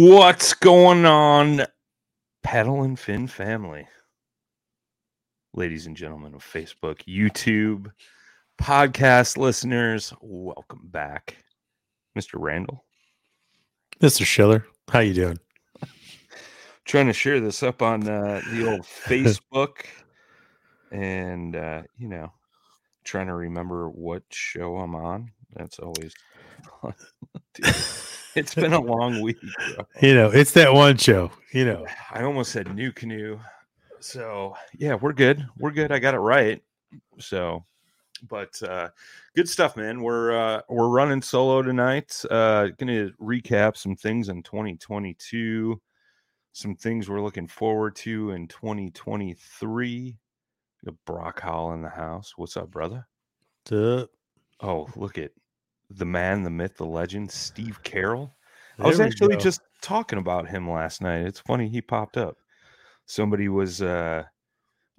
What's going on, Paddle and Fin family? Ladies and gentlemen of Facebook, YouTube, podcast listeners, welcome back. Mr. Randall. Mr. Schiller, how you doing? Trying to share this up on uh, the old Facebook and, uh, you know, trying to remember what show I'm on. That's always it's been a long week. Bro. You know, it's that one show. You know, I almost said NuCanoe. So yeah, we're good. We're good. I got it right. So, but uh, good stuff, man. We're uh, we're running solo tonight. Uh, gonna recap some things in 2022, some things we're looking forward to in 2023. Got Brock Hall in the house. What's up, brother? Duh. Oh, look at the man, the myth, the legend, Steve Carroll. I was actually go. just talking about him last night. It's funny he popped up. Somebody was uh,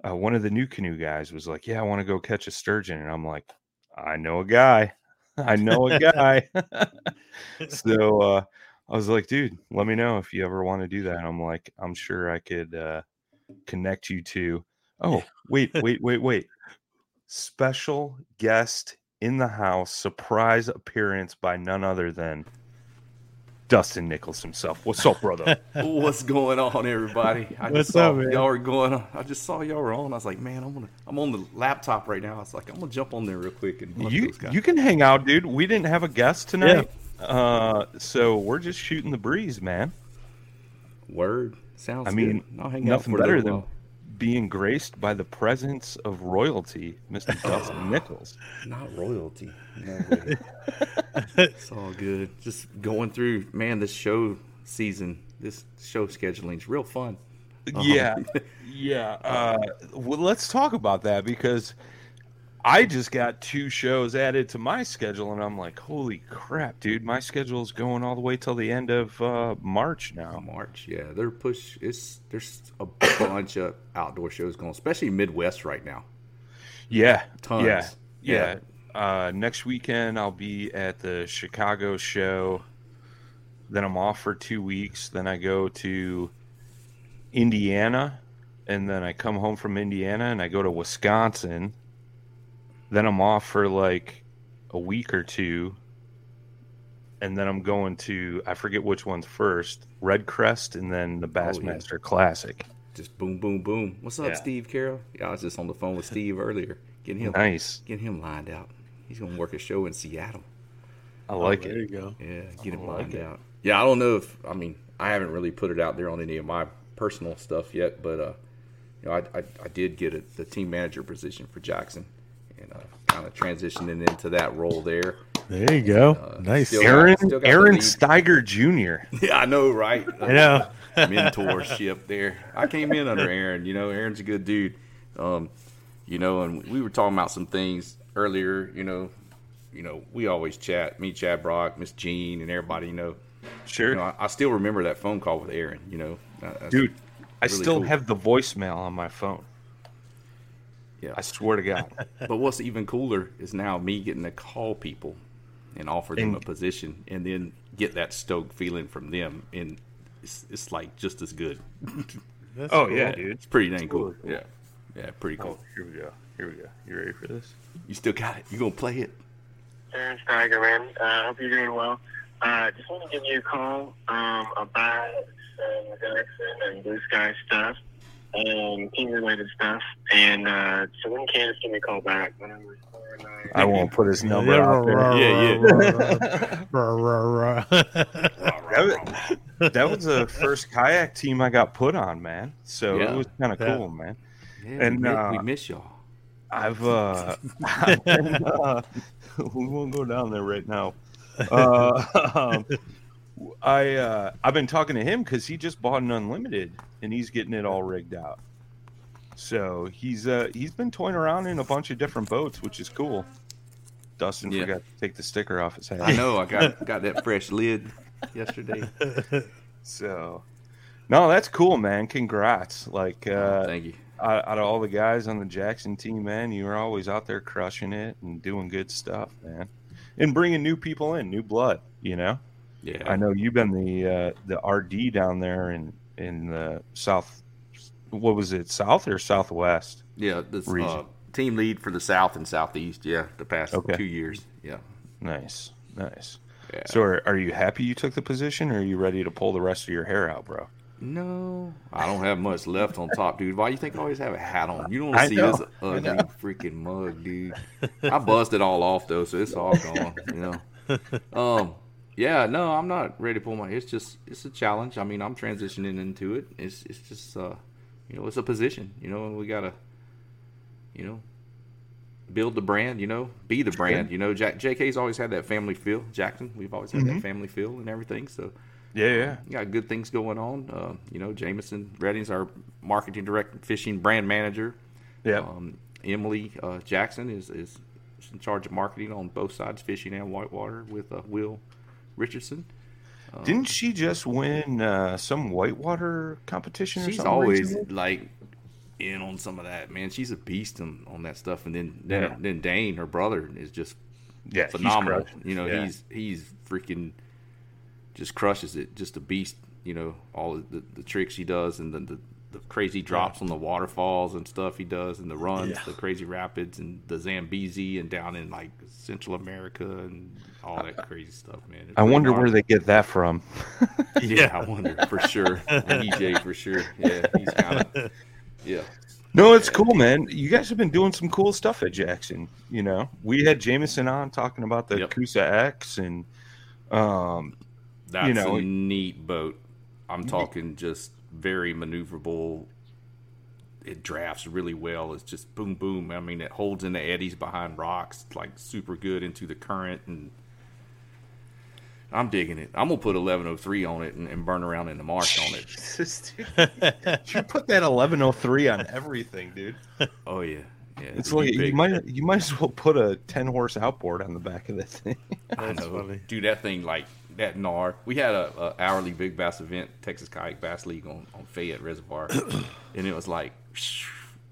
uh one of the NuCanoe guys was like, "Yeah, I want to go catch a sturgeon," and I'm like, "I know a guy. I know a guy." so uh, I was like, "Dude, let me know if you ever want to do that." I'm like, "I'm sure I could uh, connect you to." Oh, wait, wait, wait, wait! Special guest in the house, surprise appearance by none other than Dustin Nichols himself. What's up, brother? What's going on, everybody? I What's just saw up, man? y'all were going on. I just saw y'all were on. I was like, man, I'm gonna, I'm on the laptop right now. I was like, I'm gonna jump on there real quick and you you can hang out, dude. We didn't have a guest tonight, uh, so we're just shooting the breeze, man. word sounds. I mean, good. I'll hang out nothing for better than while. Being graced by the presence of royalty, Mister Dustin Nichols. not royalty. No it's all good. Just going through, man. This show season, this show scheduling is real fun. Yeah, yeah. Uh, well, let's talk about that because I just got two shows added to my schedule, and I'm like, holy crap, dude! My schedule is going all the way till the end of uh, March now. March, yeah, they're push. It's there's a bunch of outdoor shows going, especially Midwest right now. Yeah, Tons. yeah, yeah. Yeah. Uh, next weekend I'll be at the Chicago show. Then I'm off for two weeks. Then I go to Indiana, and then I come home from Indiana and I go to Wisconsin. Then I'm off for like a week or two, and then I'm going to I forget which one's first, Red Crest, and then the Bassmaster Classic. Just boom, boom, boom. What's up, Yeah. Steve Carroll? Yeah, I was just on the phone with Steve earlier, getting him, Nice, getting him lined out. He's gonna work a show in Seattle. I like there it. There you go. Yeah, get him I like lined out. Yeah, I don't know if I mean I haven't really put it out there on any of my personal stuff yet, but uh, you know, I, I, I did get a, the team manager position for Jackson, and kind of transitioning into that role there. There you go. Uh, nice. still- Aaron still got Aaron. Steiger Jr. Yeah, I know, right? I know. mentorship there. I came in under Aaron. You know, Aaron's a good dude. Um, you know, and we were talking about some things earlier. You know, you know, we always chat. Me, Chad Brock, Miss Jean, and everybody. You know, Sure, you know, I, I still remember that phone call with Aaron. You know, Uh, that's- dude. I still cool. have the voicemail on my phone. Yeah. I swear to God. But what's even cooler is now me getting to call people and offer them And- a position, and then get that stoked feeling from them, and it's, it's like just as good. That's oh cool. yeah, dude. It's pretty dang cool. Yeah, yeah, pretty Oh, cool. here we go. Here we go. You ready for this? You still got it. You gonna play it? Aaron Steiger, man. Uh, hope you're doing well. Uh, just want to give you a call um, about some Jackson and Blue Sky stuff and team related stuff. And uh, so when you can, give me a call back. My number is 409. I won't put his number Yeah, out there. rah, Yeah, rah. That was, that was the first kayak team I got put on, man. So Yeah. it was kind of Yeah. cool, man. Yeah, And, we, miss, uh, we miss y'all. I've uh, I've been, uh we won't go down there right now. Uh, um, I uh, I've been talking to him because he just bought an unlimited and he's getting it all rigged out. So he's uh he's been toying around in a bunch of different boats, which is cool. Dustin Yeah. forgot to take the sticker off his head. I know. I got got that fresh lid yesterday. So, no, that's cool, man. Congrats! Like, uh, Thank you. out, out of all the guys on the Jackson team, man, you were always out there crushing it and doing good stuff, man, and bringing new people in, new blood. You know, Yeah, I know you've been the uh, the RD down there in in the south. What was it, south or southwest? Yeah, this uh, Region. team lead for the South and Southeast. Yeah, the past Okay. two years. Yeah. Nice, nice. yeah. So, are, are you happy you took the position, or are you ready to pull the rest of your hair out, bro? No, I don't have much left on top, dude. Why you think I always have a hat on? You don't see know, this ugly freaking mug, dude. I busted it all off though, so it's all gone. You know. Um. Yeah. No, I'm not ready to pull my. It's just it's a challenge. I mean, I'm transitioning into it. It's it's just uh, you know, it's a position. You know, and we gotta, you know, build the brand. You know, be the brand. You know, Jack JK's always had that family feel. Jackson, we've always had Mm-hmm. that family feel and everything. So Yeah, yeah. got good things going on. Uh, you know, Jameson Redding's our marketing director, fishing brand manager. Yeah. Um, Emily uh, Jackson is, is in charge of marketing on both sides, fishing and whitewater, with uh, Will Richardson. Didn't she just win uh, some whitewater competition? or She's always recently? like in on some of that, man. She's a beast on, on that stuff. And then then, Yeah. then Dane, her brother, is just yeah, phenomenal. You know, Yeah. he's he's freaking just crushes it. Just a beast. You know, all the, the tricks he does and the, the, the crazy drops on the waterfalls and stuff he does and the runs, Yeah. the crazy rapids and the Zambezi and down in like Central America and all that crazy stuff, man. It's I wonder where they get that from. Yeah, I wonder for sure. EJ for sure. Yeah, he's kind of yeah. No, it's cool, man. You guys have been doing some cool stuff at Jackson. You know, we had Jameson on talking about the Yep. Coosa X, and um, That's know, a neat boat. I'm talking just very maneuverable. It drafts really well. It's just boom, boom. I mean, it holds in the eddies behind rocks, like super good into the current, and I'm digging it. I'm gonna put 1103 on it and, and burn around in the marsh on it. Jesus, dude. you put that 1103 on everything, dude. Oh yeah, yeah. It's it'll like you might you might as well put a 10 horse outboard on the back of that thing. I That's know. funny. Dude, that thing like that Knarr. We had a, a hourly big bass event, Texas Kayak Bass League on, on Fayette Reservoir, and it was like,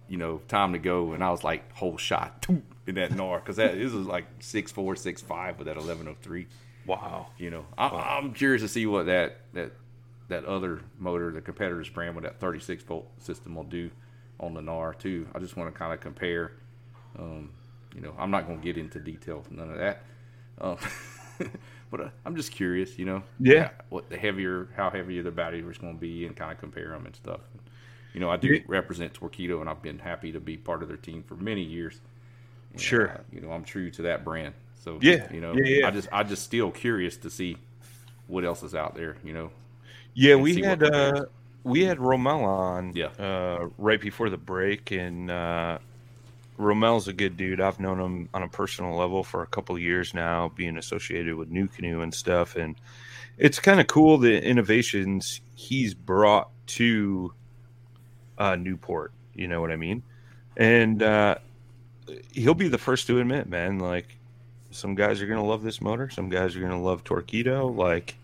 you know, time to go, and I was like, whole shot in that Knarr because that this was like six four, six five with that eleven oh three. Wow. You know, I, I'm curious to see what that that that other motor, the competitor's brand with that 36 volt system, will do on the Knarr too. I just want to kind of compare. Um, you know, I'm not going to get into detail, none of that. Um, but uh, I'm just curious, you know, Yeah. what the heavier, how heavier the battery was going to be, and kind of compare them and stuff. You know, I do Yeah. represent Torqeedo, and I've been happy to be part of their team for many years. And, Sure. uh, you know, I'm true to that brand. So Yeah. you know, Yeah, yeah. I just I just still curious to see what else is out there. You know, Yeah, we had uh we had Romel on Yeah. uh, right before the break, and uh, Romel's a good dude. I've known him on a personal level for a couple of years now, being associated with NuCanoe and stuff. And it's kind of cool the innovations he's brought to uh, Newport. You know what I mean? And uh, he'll be the first to admit, man, like some guys are going to love this motor, some guys are going to love Torqeedo. Like,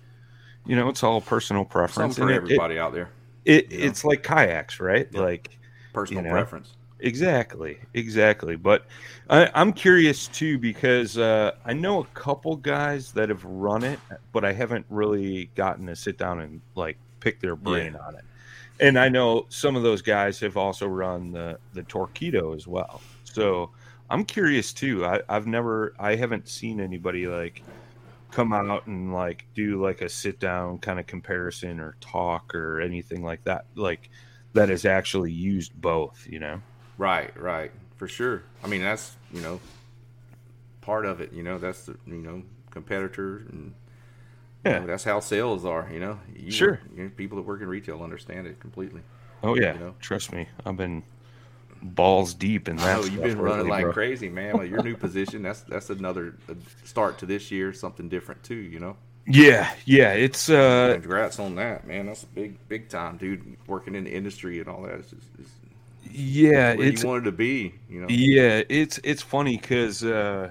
you know, it's all personal Something preference. for and it- it- everybody out there. it, you know? it's like kayaks, right? Yeah. Like Personal you know. preference. exactly, exactly. But I, I'm curious too because uh, I know a couple guys that have run it, but I haven't really gotten to sit down and like pick their brain on it. And I know some of those guys have also run the the Torqeedo as well. So I'm curious too. I, I've never, I haven't seen anybody like come out and like do like a sit down kind of comparison or talk or anything like that. Like that has actually used both. You know. Right, right, for sure. I mean, that's you know part of it. You know, that's the you know competitor, and you Yeah. know, that's how sales are. You know, you Sure. work- you know, people that work in retail understand it completely. Oh yeah, You know? trust me, I've been balls deep in that. know you've been running lately, like bro. crazy, man. Like your new position, that's that's another uh, start to this year, something different too. You know, Yeah, yeah, it's uh, congrats on that, man. That's a big big time, dude. Working in the industry and all that. It's, just, it's yeah, where it's you wanted to be. You know, yeah, it's it's funny because uh,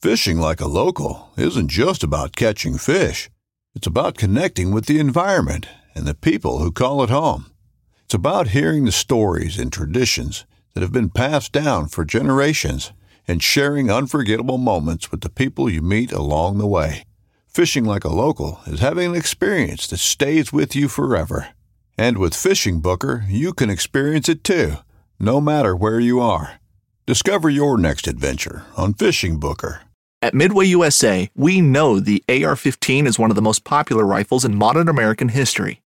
Fishing like a local isn't just about catching fish. It's about connecting with the environment and the people who call it home. It's about hearing the stories and traditions that have been passed down for generations and sharing unforgettable moments with the people you meet along the way. Fishing like a local is having an experience that stays with you forever. And with Fishing Booker, you can experience it too, no matter where you are. Discover your next adventure on Fishing Booker. At Midway USA, we know the AR 15 is one of the most popular rifles in modern American history.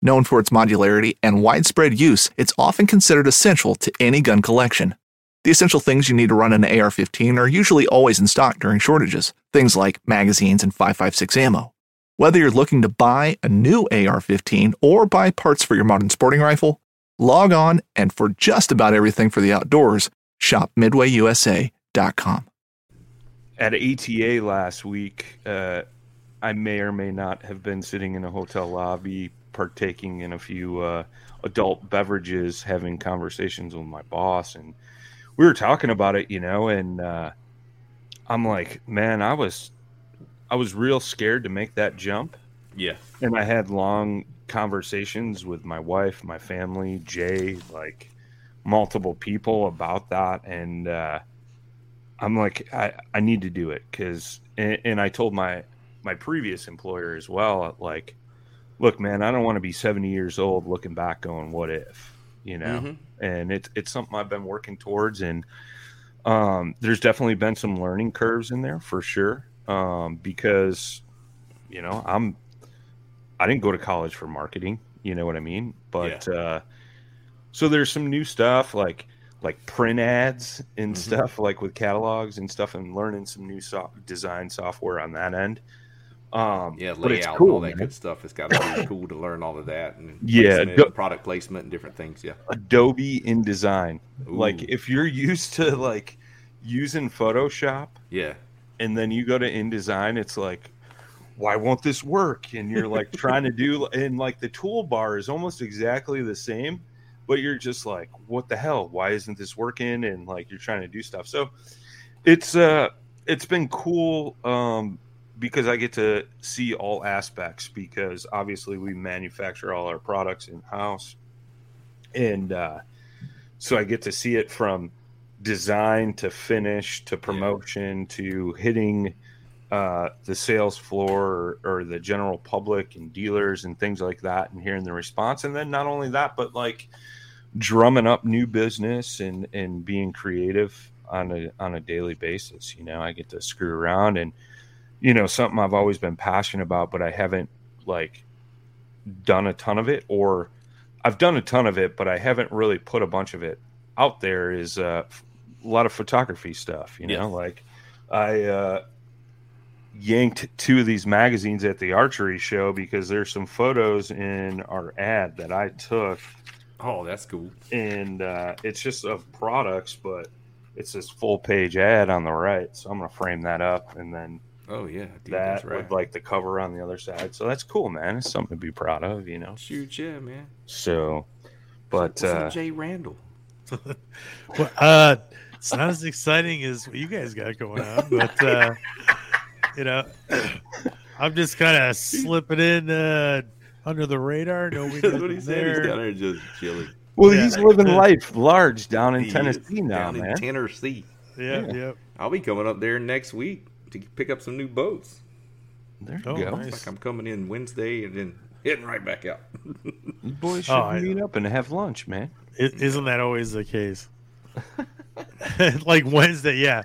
Known for its modularity and widespread use, it's often considered essential to any gun collection. The essential things you need to run an AR 15 are usually always in stock during shortages, things like magazines and 5.56 ammo. Whether you're looking to buy a new AR 15 or buy parts for your modern sporting rifle, log on and for just about everything for the outdoors, shop midwayusa.com. at ATA last week, uh, I may or may not have been sitting in a hotel lobby, partaking in a few uh, adult beverages, having conversations with my boss, and we were talking about it, you know. And uh, I'm like, man, I was, I was real scared to make that jump, yeah, and I had long conversations with my wife, my family, Jay, like multiple people about that, and. uh I'm like, I, I need to do it because, and, and I told my my previous employer as well, like, look, man, I don't want to be 70 years old looking back, going, what if, you know? Mhm. And it's it's something I've been working towards, and um, there's definitely been some learning curves in there for sure, um, because, you know, I'm I didn't go to college for marketing, you know what I mean? But uh, so there's some new stuff like like print ads and Mhm. stuff like with catalogs and stuff and learning some new so- design software on that end um yeah, layout cool and all that man. good stuff. It's got to be cool to learn all of that and Yeah, placement go- and product placement and different things. Yeah, adobe indesign like if you're used to like using photoshop yeah, and then you go to InDesign, it's like, why won't this work? And you're like trying to do, and like the toolbar is almost exactly the same, but you're just like, what the hell? Why isn't this working? And like you're trying to do stuff. So it's uh it's been cool um because I get to see all aspects because obviously we manufacture all our products in house. And uh so I get to see it from design to finish to promotion to hitting uh, the sales floor or, or the general public and dealers and things like that and hearing the response. And then not only that but like drumming up new business and and being creative on a on a daily basis. You know i get to screw around and you know something i've always been passionate about but i haven't like done a ton of it or i've done a ton of it but i haven't really put a bunch of it out there is uh, a lot of photography stuff you know Yeah. like i uh yanked two of these magazines at the archery show because there's some photos in our ad that I took, Oh, that's cool. and uh, it's just of products, but it's this full page ad on the right. So I'm gonna frame that up, and then Oh yeah, dude, that that's right. with like the cover on the other side. So that's cool, man. It's something to be proud of, you know. Shoot, yeah, man. So, but What's up, uh, Jay Randall. Well, uh, it's not as exciting as what you guys got going on, but uh, you know, I'm just kind of slipping in uh, under the radar. Nobody That's what he knows said. He's there. down there just chilling. well, Yeah. he's living life large down in He Tennessee now, down in man. Tennessee. Yeah, Yeah. yeah. I'll be coming up there next week to pick up some new boats. there you Oh, go. nice. Like I'm coming in Wednesday and then heading right back out. You boys should Oh, meet up and have lunch, man. is isn't that always the case? like Wednesday, yeah.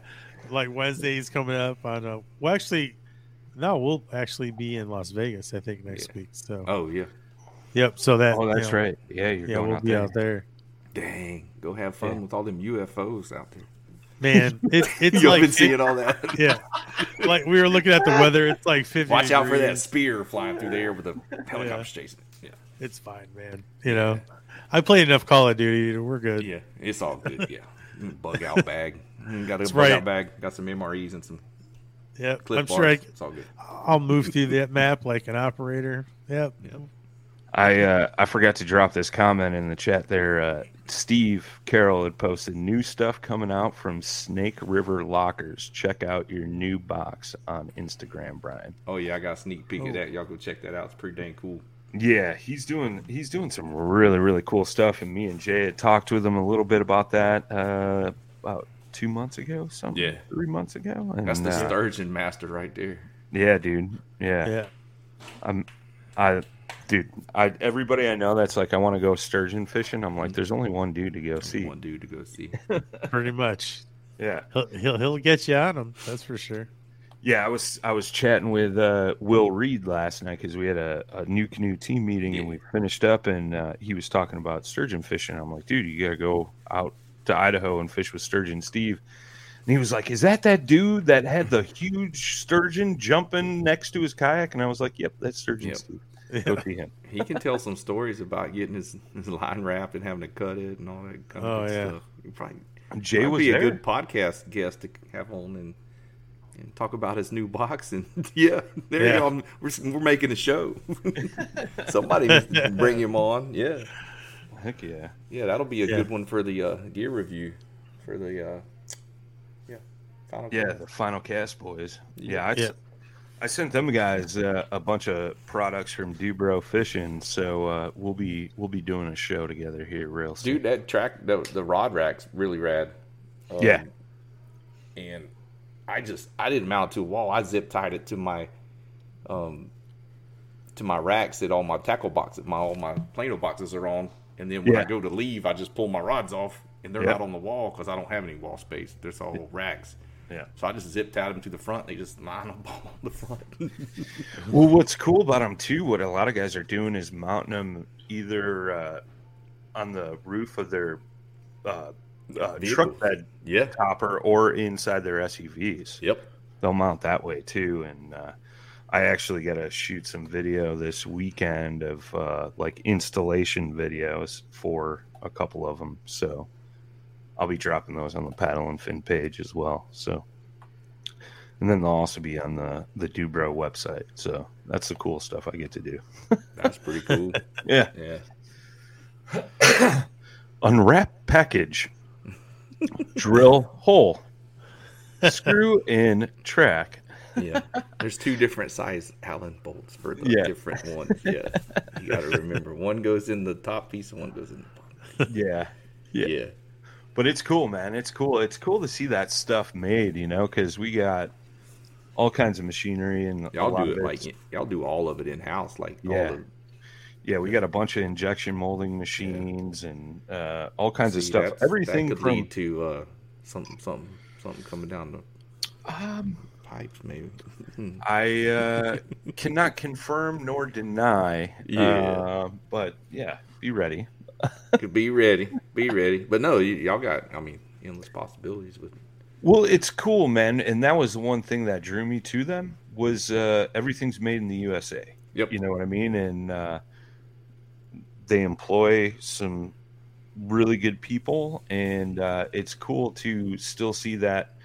Like Wednesday's coming up on. Uh, well, actually, no, we'll actually be in Las Vegas. I think next Yeah. week. So, oh yeah. yep. So that. Oh, you that's know, right. Yeah, you're Yeah, going we'll out be there. out there. Dang, go have fun Yeah. with all them UFOs out there. Man, it, it's You've like been seeing all that. yeah, like we were looking at the weather. It's like fifty. Watch out for that spear flying through the air with the helicopters chasing it. Yeah. It's fine, man. You know, I played enough Call of Duty. We're good. Yeah, it's all good. Yeah, bug out bag. Mm, Got a bug right. out bag. Got some MREs and some clip I'm bars. sure I, it's all good. I'll move through that map like an operator. Yep. Yep. I uh, I forgot to drop this comment in the chat there. Uh, Steve Carroll had posted new stuff coming out from Snake River Lockers. Check out your new box on Instagram, Brian. Oh yeah, I got a sneak peek Oh. of that. Y'all go check that out. It's pretty dang cool. Yeah, he's doing he's doing some really really cool stuff, and me and Jay had talked with him a little bit about that uh, about two months ago, something, Yeah. three months ago. And, That's the uh, sturgeon master right there. Yeah, dude. Yeah. Yeah. I'm I dude, I everybody I know that's like I want to go sturgeon fishing. I'm like there's only one dude to go see. One dude to go see. Pretty much. Yeah. He'll, he'll he'll get you on him. That's for sure. Yeah, I was I was chatting with uh, Will Reed last night because we had a, a NuCanoe team meeting and we finished up and uh, he was talking about sturgeon fishing. I'm like, dude, you got to go out to Idaho and fish with Sturgeon Steve. And he was like, "Is that that dude that had the huge sturgeon jumping next to his kayak?" And I was like, "Yep, that's Sturgeon Yep. Steve. Go see him." He can tell some stories about getting his, his line wrapped and having to cut it and all that kind of Oh, good yeah. stuff. He probably Jay might was be there. a good podcast guest to have on and and talk about his new box and yeah, there Yeah. you go. We're, we're making a show. Somebody needs to bring him on. Yeah, Heck yeah. yeah, that'll be a Yeah. good one for the uh, gear review for the uh, yeah final. Yeah, cast. the Final Cast boys. Yeah. Yeah, I, Yeah. I sent them guys uh, a bunch of products from Dubro Fishing, so uh, we'll be we'll be doing a show together here real soon. dude, that track the, the rod rack's really rad. Um, Yeah. and I just I didn't mount it to a wall. I zip tied it to my um to my racks that all my tackle boxes, my all my Plano boxes are on. And then when I go to leave, I just pull my rods off, and they're Yep. not on the wall because I don't have any wall space. There's all racks. Yeah. So I just zip tied them to the front. They just line them all on the front. Well, what's cool about them too, what a lot of guys are doing is mounting them either uh, on the roof of their uh, uh, truck bed yeah. topper or inside their SUVs. Yep. they'll mount that way too. And uh, I actually got to shoot some video this weekend of uh, like installation videos for a couple of them. So I'll be dropping those on the paddle and fin page as well. So, and then they'll also be on the the Dubro website. So that's the cool stuff I get to do. That's pretty cool. Yeah, yeah. unwrap package, drill hole, screw in track. Yeah. There's two different size Allen bolts for the Yeah. different ones. Yeah. You got to remember one goes in the top piece and one goes in the bottom. Yeah. Yeah. Yeah. But it's cool, man. It's cool. It's cool to see that stuff made, you know, because we got all kinds of machinery and Y'all do it like y'all do all of it in house, like Yeah. all the yeah, we got a bunch of injection molding machines and uh, all kinds of stuff. Everything that could from lead to uh, something, something, something coming down the um, pipes, maybe. I uh, cannot confirm nor deny. Yeah. uh, but yeah, be ready. Could be ready, be ready. But no, y- y'all got, I mean, endless possibilities with Well, it's cool, man, and that was the one thing that drew me to them was uh, everything's made in the USA. Yep. You know what I mean? And uh, they employ some really good people, and uh, it's cool to still see that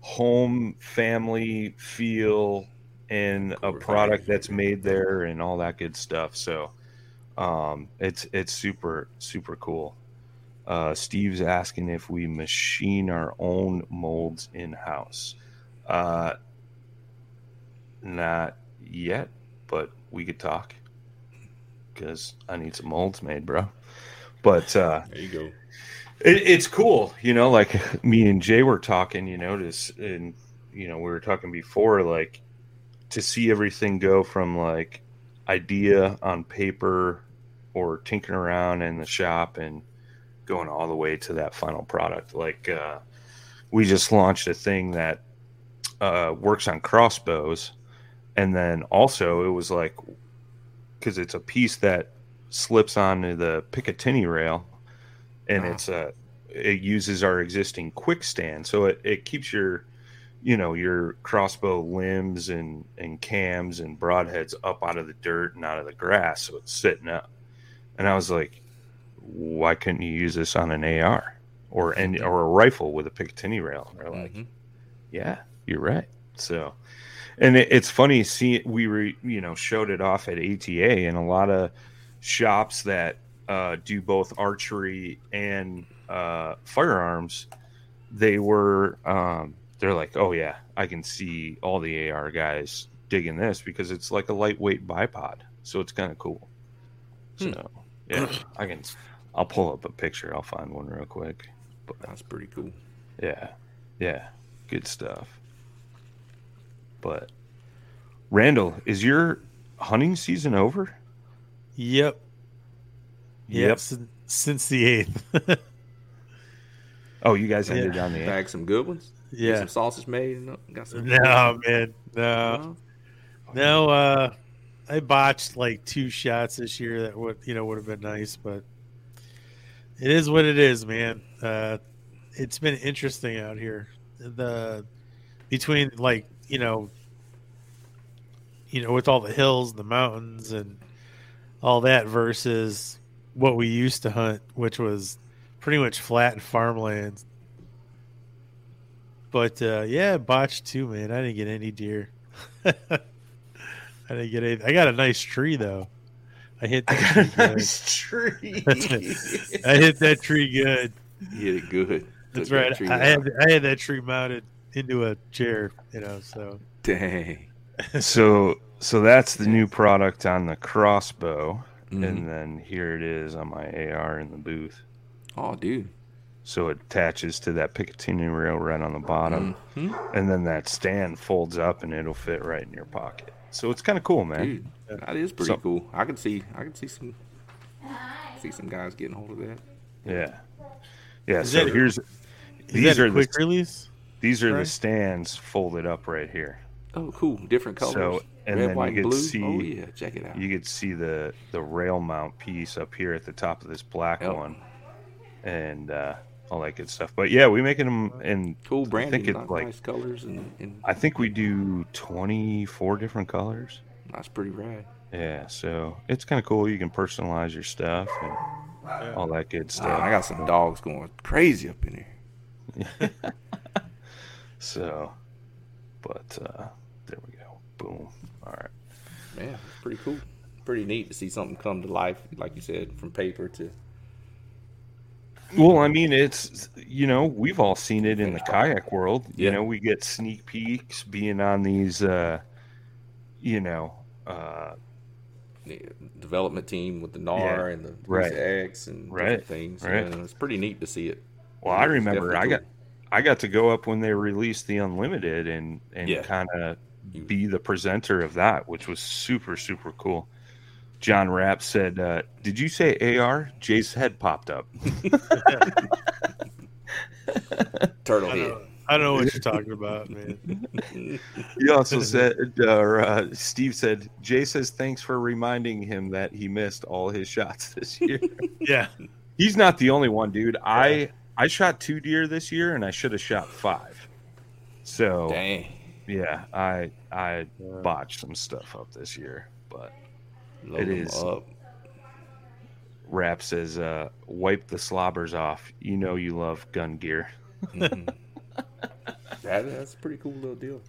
home family feel and a product that's made there and all that good stuff. So um, it's it's super super cool. Uh, Steve's asking if we machine our own molds in house. Uh, not yet, but we could talk because I need some molds made, bro. But uh, There you go. it, it's cool, you know. Like me and Jay were talking, you know, this, and you know, we were talking before, like to see everything go from like idea on paper or tinkering around in the shop and going all the way to that final product. Like uh, we just launched a thing that uh, works on crossbows, and then also it was like because it's a piece that slips onto the Picatinny rail, and Ah. it's a it uses our existing quick stand, so it, it keeps your you know your crossbow limbs and and cams and broadheads up out of the dirt and out of the grass, so it's sitting up. And I was like, why couldn't you use this on an AR or and or a rifle with a Picatinny rail? And they're like, Mhm. yeah, you're right. So, and it, it's funny. See, we were you know showed it off at ATA, and a lot of shops that uh, do both archery and uh, firearms, they were um, they're like, oh yeah, I can see all the AR guys digging this because it's like a lightweight bipod, so it's kind of cool. So yeah, I can. I'll pull up a picture. I'll find one real quick. But That's pretty cool. yeah, yeah, good stuff. But Randall, is your hunting season over? Yep. Yep. Yep. Since, since the eighth. Oh, you guys ended Yeah. on the eighth. Bag some good ones. Get yeah. some sausage made. Got some. No, man. No. No? No, uh I botched like two shots this year that would you know would have been nice, but it is what it is, man. Uh it's been interesting out here. The between like, you know you know, with all the hills, the mountains and all that versus what we used to hunt, which was pretty much flat and farmland. But uh yeah, botched too, man. I didn't get any deer. I didn't get any. I got a nice tree though. I hit that tree good. tree. I hit that tree good. You hit it good. That's Took right. tree I had I had that tree mounted into a chair, you know. So Dang. so so that's the new product on the crossbow, Mhm. and then here it is on my AR in the booth. Oh, dude. So it attaches to that Picatinny rail right on the bottom, Mhm. and then that stand folds up and it'll fit right in your pocket. So it's kind of cool, man. Dude, that is pretty So- cool. I can see. I can see some. See some guys getting hold of that. Yeah, yeah. Is so that- here's is these that a are quick the release? these are the stands folded up right here. Oh, cool. Different colors. So, and Red, then white, you and could blue. see- oh yeah, check it out. You could see the the rail mount piece up here at the top of this black Yep. one, and uh, all that good stuff. But yeah, we making them, in cool branding. it's nice, like- nice colors and, and I think we do twenty four different colors. that's pretty rad. Yeah, so it's kind of cool. You can personalize your stuff and all that good Man, stuff. I got some dogs going crazy up in here. So, but uh, there we go. Boom. All right. Man, pretty cool. Pretty neat to see something come to life, like you said, from paper to Well, I mean, it's you know we've all seen it in the kayak world. You know, we get sneak peeks being on these, uh, you know, uh, the development team with the Knarr Yeah, and the right. X and Right, things. right. And it's pretty neat to see it. well, I remember I got I got to go up when they released the unlimited and and Yeah. kind of be the presenter of that, which was super super cool. John Rapp said, uh, "Did you say AR?" Jay's head popped up. Turtle I head. don't, I don't know what you're talking about, man. He also said, uh, or, uh, Steve said, Jay says thanks for reminding him that he missed all his shots this year. Yeah, He's not the only one, dude. I I shot two deer this year, and I should have shot five. So Dang. yeah, I I Yeah. botched some stuff up this year, but Load It them is. up. Rapp says, uh, "Wipe the slobbers off." You know you love gun gear. Mhm. that, that's a pretty cool little deal.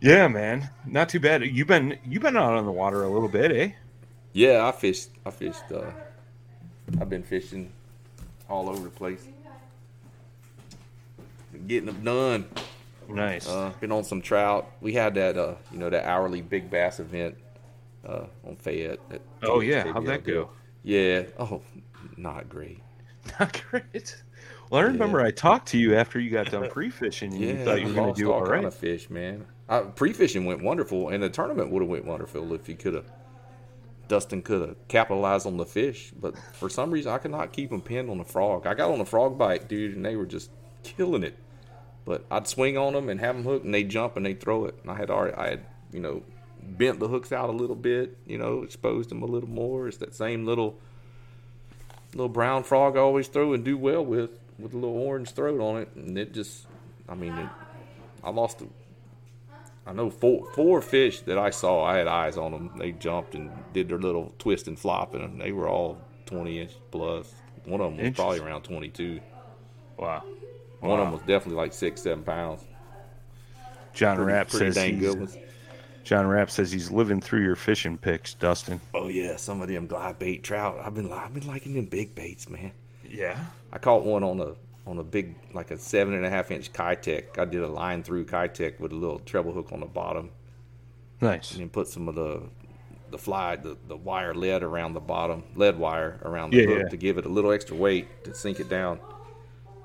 Yeah, man, not too bad. You've been you've been out on the water a little bit, eh? Yeah, I fished. I fished. Uh, I've been fishing all over the place. Been getting them done. Nice. Uh, been on some trout. We had that, uh, you know, that hourly big bass event uh, on Fayette. oh yeah, how'd that deal. go? Yeah. Oh, not great. Not great. Well, I remember I talked to you after you got done pre-fishing, and Yeah, you thought you were going to do all right. kind of fish, man. Uh, pre-fishing went wonderful, and the tournament would have went wonderful if you could have. Dustin could have capitalized on the fish, but for some reason I could not keep them pinned on the frog. I got on the frog bite, dude, and they were just killing it. But I'd swing on them and have them hooked, and they jump and they throw it. And I had already, I had, you know, bent the hooks out a little bit, you know, exposed them a little more. It's that same little, little brown frog I always throw and do well with, with a little orange throat on it, and it just, I mean, it, I lost. I know four four fish that I saw. I had eyes on them. They jumped and did their little twist and flop, and they were all twenty inch plus. One of them was probably around twenty two. Wow. One of them was definitely like six seven pounds. John Rapp pretty says dang good ones. John Rapp says he's living through your fishing picks, Dustin. Oh yeah, some of them glide bait trout. I've been I've been liking them big baits, man. Yeah. I caught one on a on a big like a seven and a half inch Kitech. I did a line through Kitech with a little treble hook on the bottom. Nice. and then put some of the the fly the, the wire lead around the bottom lead wire around the Yeah, hook yeah. to give it a little extra weight to sink it down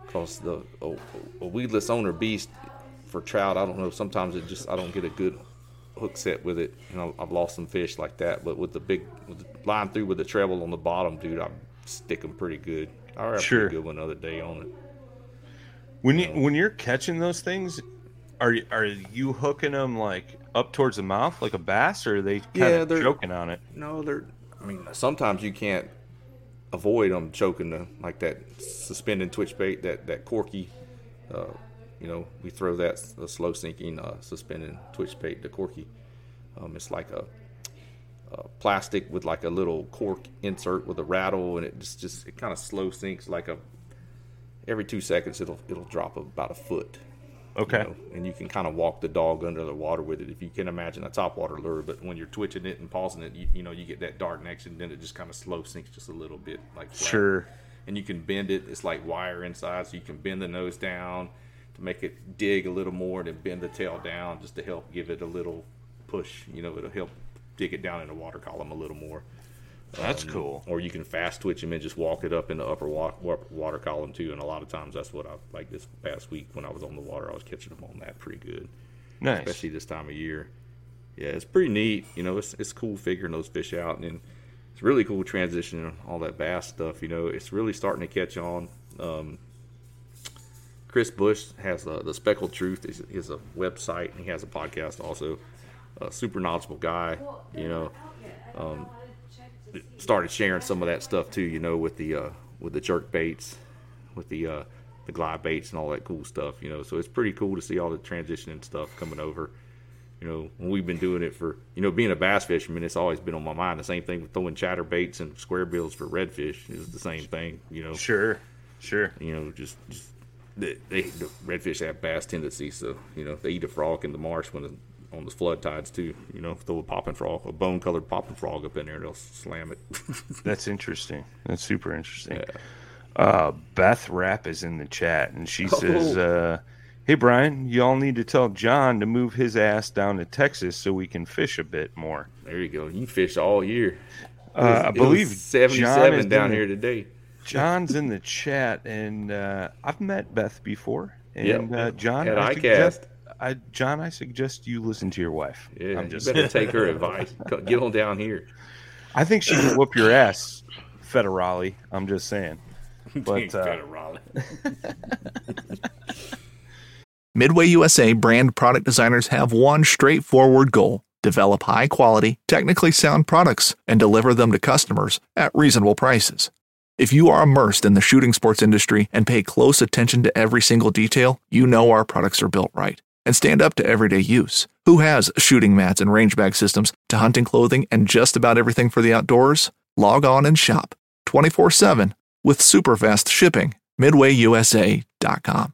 because the a, a weedless owner beast for trout i don't know sometimes it just i don't get a good hook set with it and I- i've lost some fish like that but with the big with the line through with the treble on the bottom dude I'm sticking pretty good i had a Sure. pretty good one the other day on it When you when you're catching those things, are you- are you hooking them like up towards the mouth like a bass, or are they kind Yeah, of they're- joking on it? No, they're. I mean, sometimes you can't avoid them choking the like that suspended twitch bait, that that corky. Uh, you know, we throw that a slow sinking uh, suspended twitch bait, the corky. Um, it's like a, a plastic with like a little cork insert with a rattle, and it just just it kind of slow sinks like a. Every two seconds, it'll it'll drop about a foot. you Okay. know, and you can kind of walk the dog under the water with it if you can imagine a topwater lure. But when you're twitching it and pausing it, you, you know you get that dark action, then it just kind of slow sinks just a little bit, like flat. Sure. And you can bend it. It's like wire inside, so you can bend the nose down to make it dig a little more, and then bend the tail down just to help give it a little push. You know, it'll help dig it down in the water column a little more. That's Um, cool. Or you can fast twitch them and just walk it up in the upper wa- wa- water column too. And a lot of times that's what I like this past week when I was on the water, I was catching them on that pretty good, Nice. especially this time of year. Yeah, it's pretty neat. You know, it's it's cool figuring those fish out, and then it's really cool transitioning all that bass stuff. You know, it's really starting to catch on. Um, Chris Bush has uh, the Speckled Truth is, is a website. and He has a podcast also. A super knowledgeable guy. You know, um, started sharing some of that stuff too. You know, with the uh, with the jerk baits, with the uh, the glide baits and all that cool stuff. You know, so it's pretty cool to see all the transitioning stuff coming over. You know, when we've been doing it for you know being a bass fisherman, it's always been on my mind. The same thing with throwing chatter baits and square bills for redfish is the same thing. You know, Sure. Sure. you know, just, just they, they, the redfish have bass tendencies, so you know they eat a frog in the marsh when the, on the flood tides too. You know, throw a popping frog, a bone colored popping frog up in there, they'll slam it. That's interesting. That's super interesting. Uh, Beth Rapp is in the chat, and she says, uh, "Hey Brian, y'all need to tell John to move his ass down to Texas so we can fish a bit more." there you go. You fish all year. Uh, was- I believe seventy-seven down here today. John's in the chat, and uh, I've met Beth before. And Yep. uh, John, At I ICAST. suggest, I, John, I suggest you listen to your wife. Yeah, I'm just. you better take her advice. Co- Get on down here. I think she can whoop your ass, Federale. I'm just saying. But uh, Better, Raleigh. Midway USA brand product designers have one straightforward goal develop high quality, technically sound products and deliver them to customers at reasonable prices. If you are immersed in the shooting sports industry and pay close attention to every single detail, you know our products are built right and stand up to everyday use. Who has shooting mats and range bag systems to hunting clothing and just about everything for the outdoors? Log on and shop 24 7 with super fast shipping. MidwayUSA.com.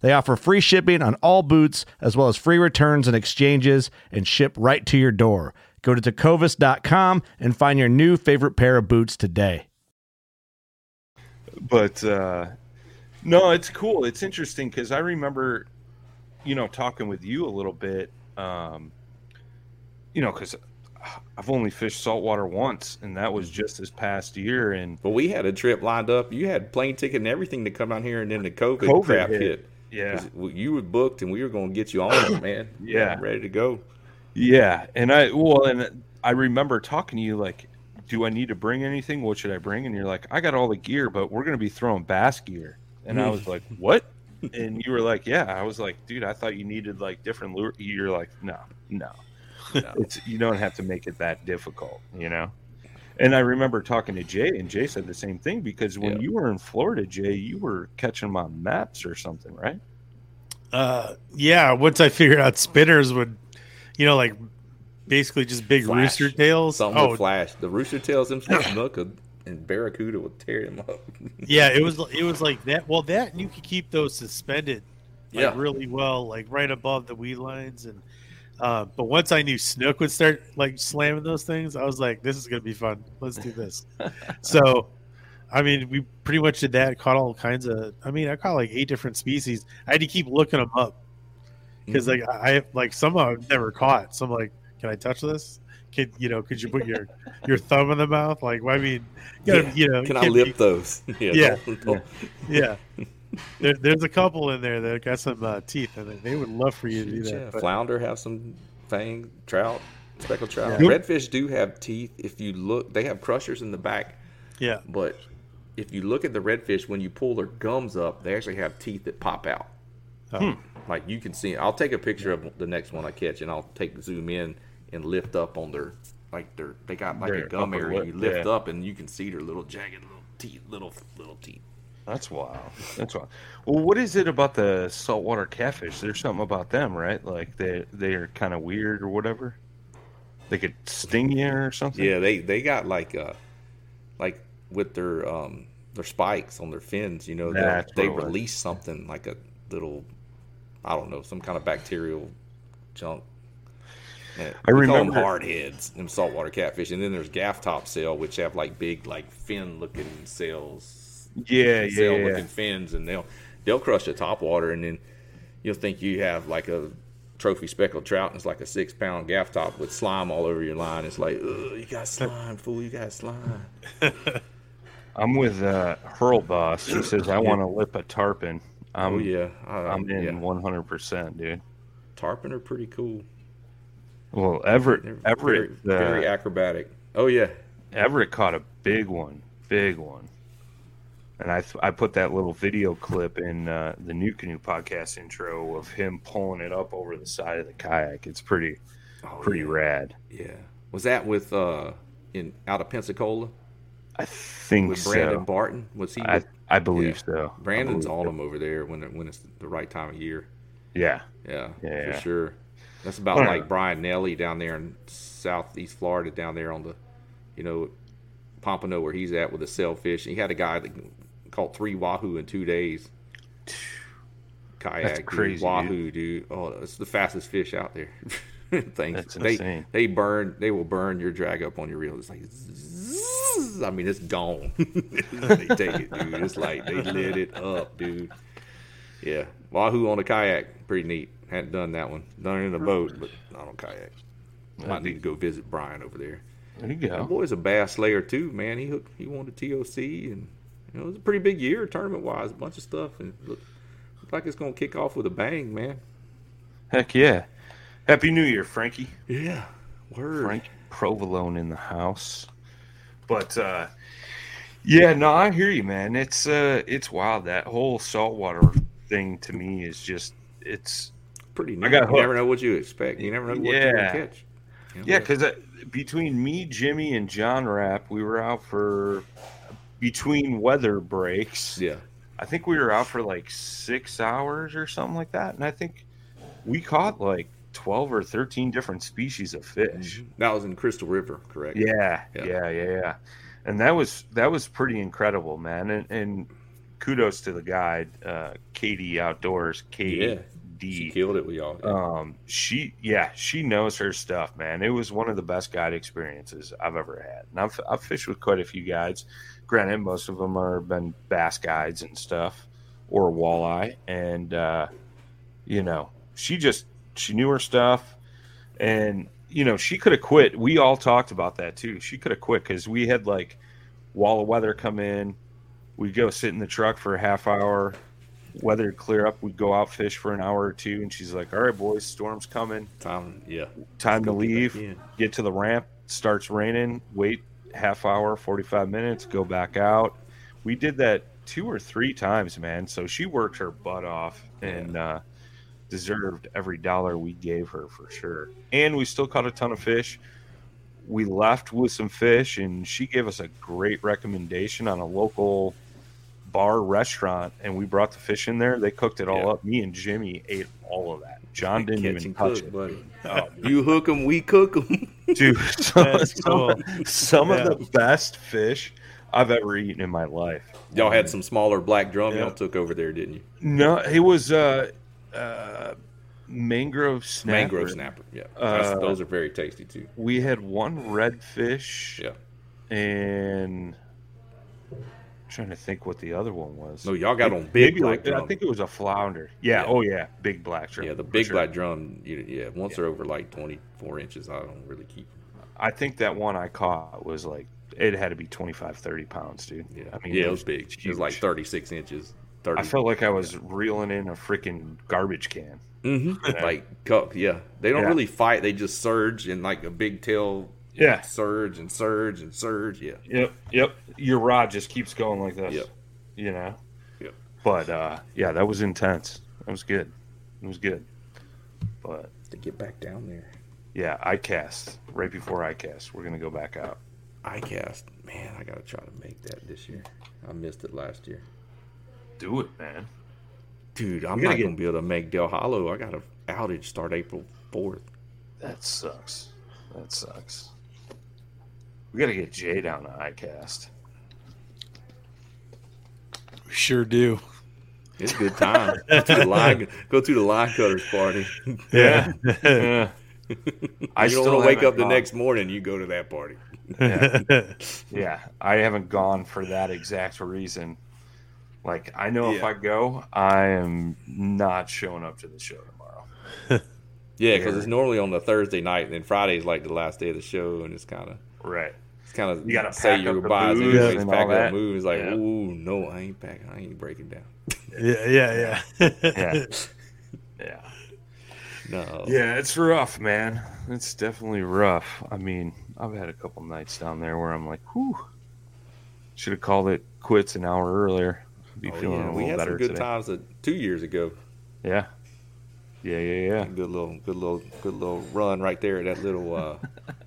They offer free shipping on all boots, as well as free returns and exchanges, and ship right to your door. Go to tecovas.com and find your new favorite pair of boots today. But uh, no, it's cool. It's interesting because I remember, you know, talking with you a little bit. Um, you know, because I've only fished saltwater once, and that was just this past year. And But we had a trip lined up. You had plane ticket and everything to come down here, and then the COVID, COVID crap hit. hit. Yeah, You were booked, and we were going to get you on it, man. Yeah. ready to go. Yeah, and I well, and I remember talking to you like, "Do I need to bring anything? What should I bring?" And you're like, "I got all the gear, but we're gonna be throwing bass gear." And I was like, "What?" And you were like, "Yeah." I was like, "Dude, I thought you needed like different lure." You're like, "No, no, no. it's you don't have to make it that difficult, you know." And I remember talking to Jay, and Jay said the same thing because when Yeah. you were in Florida, Jay, you were catching them on maps or something, right? Uh, yeah. Once I figured out spinners would, you know, like basically just big Flash. rooster tails. Something oh, with flash. The rooster tails, them snook and barracuda would tear them up. yeah. It was it was like that. Well, that and you could keep those suspended, like Yeah. really well, like right above the weed lines. And uh, but once I knew snook would start like slamming those things, I was like, this is gonna be fun. Let's do this. so. I mean, we pretty much did that. Caught all kinds of. I mean, I caught like eight different species. I had to keep looking them up because like I like some I've never caught. So I'm like, can I touch this? Could you know? Could you put your your thumb in the mouth? Like, well, I mean, you, gotta, Yeah. you know, Can I lip be- those? Yeah. Yeah. don't- don't- yeah. There, there's a couple in there that got some uh, teeth, and they would love for you to do that. Yeah, but- flounder have some fang, trout, speckled trout. Yeah. Redfish do have teeth. If you look, they have crushers in the back. yeah, But if you look at the redfish, when you pull their gums up, they actually have teeth that pop out. Oh. Like you can see. I'll take a picture of the next one I catch, and I'll take zoom in and lift up on their like their they got like Their a gum area. lip, You lift yeah. up, and you can see their little jagged little teeth, little little teeth. That's wild. That's wild. Well, what is it about the saltwater catfish? There's something about them, right? Like they they are kind of weird or whatever. They could sting you or something. Yeah, they they got like uh like with their um their spikes on their fins, you know, they was. release something like a little I don't know, some kind of bacterial junk. Yeah, I we call them remember- hard heads, them saltwater catfish, and then there's gaff top sail, which have like big, like fin looking sails, Yeah, yeah, sail yeah. looking fins, and they'll they'll crush the top water, and then you'll think you have like a trophy speckled trout, and it's like a six pound gaff top with slime all over your line. It's like, Ugh, you got slime, fool, you got slime. I'm with uh, Hurl Boss. He says I want to lip a tarpon. I'm, oh yeah, I, I'm in yeah. 100, percent dude. Tarpon are pretty cool. Well, Everett, They're Everett, very, very uh, acrobatic. Oh yeah, Everett caught a big one, big one. And I, I put that little video clip in uh, the NuCanoe podcast intro of him pulling it up over the side of the kayak. It's pretty, oh, pretty yeah. rad. Yeah, was that with uh in out of Pensacola I think with Brandon so. Barton? Was he? I, I believe yeah. so. Brandon's believe on so. them over there when when it's the right time of year. Yeah, Yeah, Yeah. for sure. That's about like Brian Nelly down there in southeast Florida, down there on the, you know, Pompano where he's at with the sailfish. He had a guy that caught three wahoo in two days. kayak, dude. crazy, Wahoo, dude. Oh, it's the fastest fish out there. Things they they burn, they will burn your drag up on your reel. It's like, zzz. I mean, it's gone. they take it, dude. It's like they lit it up, dude. Yeah, Wahoo on a kayak, pretty neat. Hadn't done that one. Done it in a boat, but not on kayak. Might need to go visit Brian over there. There you That go. boy's a bass slayer too, man. He hooked, he won the TOC, and you know it was a pretty big year tournament wise. A bunch of stuff, and look, look like it's gonna kick off with a bang, man. Heck yeah. Happy New Year, Frankie. Yeah, word. Frank Provolone in the house. But uh yeah, no, I hear you, man. It's uh it's wild. That whole saltwater thing to me is just it's pretty. I Neat. got you never know what you expect. You never know what you're Yeah. gonna catch. You know, yeah, because between me, Jimmy, and John Rapp, we were out for between weather breaks. yeah, I think we were out for like six hours or something like that, and I think we caught like twelve or thirteen different species of fish. that was in Crystal River, correct? Yeah, Yeah. yeah, yeah, yeah. And that was that was pretty incredible, man. And, and kudos to the guide, uh, Katie Outdoors, Katie She D. killed it with y'all. Um, she, yeah, she knows her stuff, man. It was one of the best guide experiences I've ever had. And I've I've fished with quite a few guides. Granted, most of them are been bass guides and stuff, or walleye. And uh, you know, she just she knew her stuff, and you know, she could have quit. We all talked about that too. She could have quit because we had like wall of weather come in. We'd go sit in the truck for a half hour. Weather clear up. We'd go out fish for an hour or two, and she's like, "All right, boys, storm's coming. Time, yeah. Time to leave. Get to the ramp. Starts raining. Wait half hour, forty five minutes. Go back out. We did that two or three times, man. So she worked her butt off and uh, deserved every dollar we gave her for sure. And we still caught a ton of fish. We left with some fish, and she gave us a great recommendation on a local bar restaurant, and we brought the fish in there. They cooked it all Yeah. up. Me and Jimmy ate all of that. John didn't even touch cook, it. buddy. Oh, You hook them, we cook them. dude, some, cool. some, some Yeah. of the best fish I've ever eaten in my life. y'all had some smaller black drum Yeah. y'all took over there, didn't you? No, it was uh, uh, mangrove snapper. Mangrove snapper. Yeah, Uh, those are very tasty too. We had one redfish. Yeah. and I'm trying to think what the other one was. No, y'all got on big Maybe black like, drum. I think it was a flounder. Yeah. Yeah. Oh yeah, big black drum. yeah, the big sure. black drum. You, yeah, once they're over like twenty four inches, I don't really keep. 'em. I think that one I caught was like it had to be 25, 30 pounds, dude. Yeah, I mean, yeah, it was big. It was like thirty six inches. Thirty. I felt like I was reeling in a freaking garbage can. hmm like cup. Yeah, they don't Yeah. really fight. They just surge in like a big tail. Yeah. surge and surge and surge. Yeah, Yep, yep. Your rod just keeps going like this. Yep. You know. Yep. But uh, yeah, that was intense. That was good. It was good. But to get back down there. yeah, I cast right before I cast. We're gonna go back out. ICAST, man, I gotta try to make that this year. I missed it last year. Do it, man. Dude, I'm We gotta not get- gonna be able to make Dale Hollow. I got an outage start April fourth. That sucks. That sucks. We gotta get Jay down to ICAST. We sure do. It's a good time. go to the line, go to the line cutters party. Yeah. yeah. I you don't still want to wake haven't up the next morning. You go to that party. Yeah. yeah, I haven't gone for that exact reason. Like, I know if I go, I am not showing up to the show tomorrow. Yeah, because it's normally on the Thursday night, and then Friday is like the last day of the show, and it's kind of Right. it's kind of You gotta say pack your up the goodbyes booze anyways, and pack all up that. move. It's like, Yeah. ooh, no, I ain't packing. I ain't breaking down. yeah, yeah, yeah. Yeah. Yeah. No. Yeah, it's rough, man. It's definitely rough. I mean, I've had a couple nights down there where I'm like, whew, should have called it quits an hour earlier. Be Oh, feeling yeah. a We had better some good today. times uh, two years ago. Yeah. Yeah, yeah, yeah. Good little, good little, good little run right there. At that little, uh,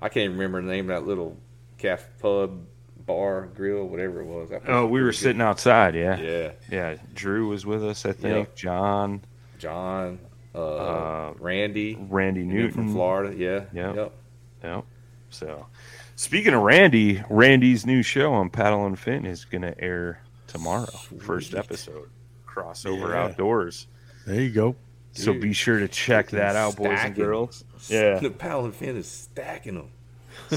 I can't even remember the name of that little calf pub, bar, grill, whatever it was. Oh, we were pretty good. sitting outside, yeah. Yeah, Yeah. Drew was with us, I think. John, John, uh, Uh, Randy, Randy and Newton from Florida. Yeah, Yep. yep. Yep. So, speaking of Randy, Randy's new show on Paddle and Fin is going to air tomorrow. First episode, crossover Yeah. outdoors. There you go. So be sure to check that out, boys and Stacking. girls. Yeah. the Paddle and Fin is stacking them.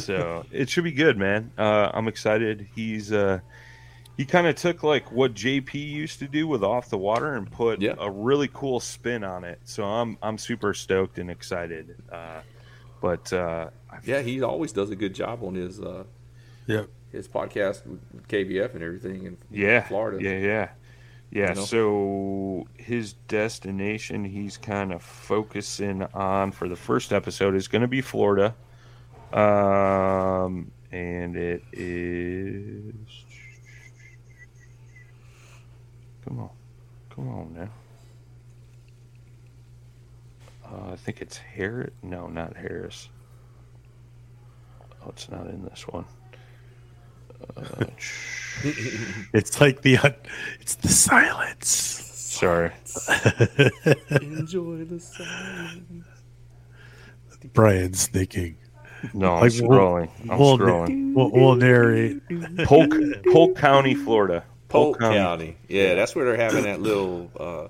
so it should be good, man. Uh, I'm excited. He's uh, he kind of took like what JP used to do with off the water and put Yeah. a really cool spin on it. So I'm I'm super stoked and excited. Uh, but uh, Yeah, he always does a good job on his uh, Yep. his podcast with KBF and everything in yeah, Florida. yeah, yeah, yeah. You know? So his destination, he's kind of focusing on for the first episode is going to be Florida, um, and it is. Come on, come on now. Uh, I think it's Harris. No, not Harris. Oh, it's not in this one. Uh, It's like the un- it's the silence. sorry. Enjoy the silence. Brian's thinking. No, I'm Like, we'll- scrolling. I'm we'll, scrolling. We'll, we'll narrate. Polk, Polk County, Florida. Polk County. Yeah, that's where they're having that little. Uh,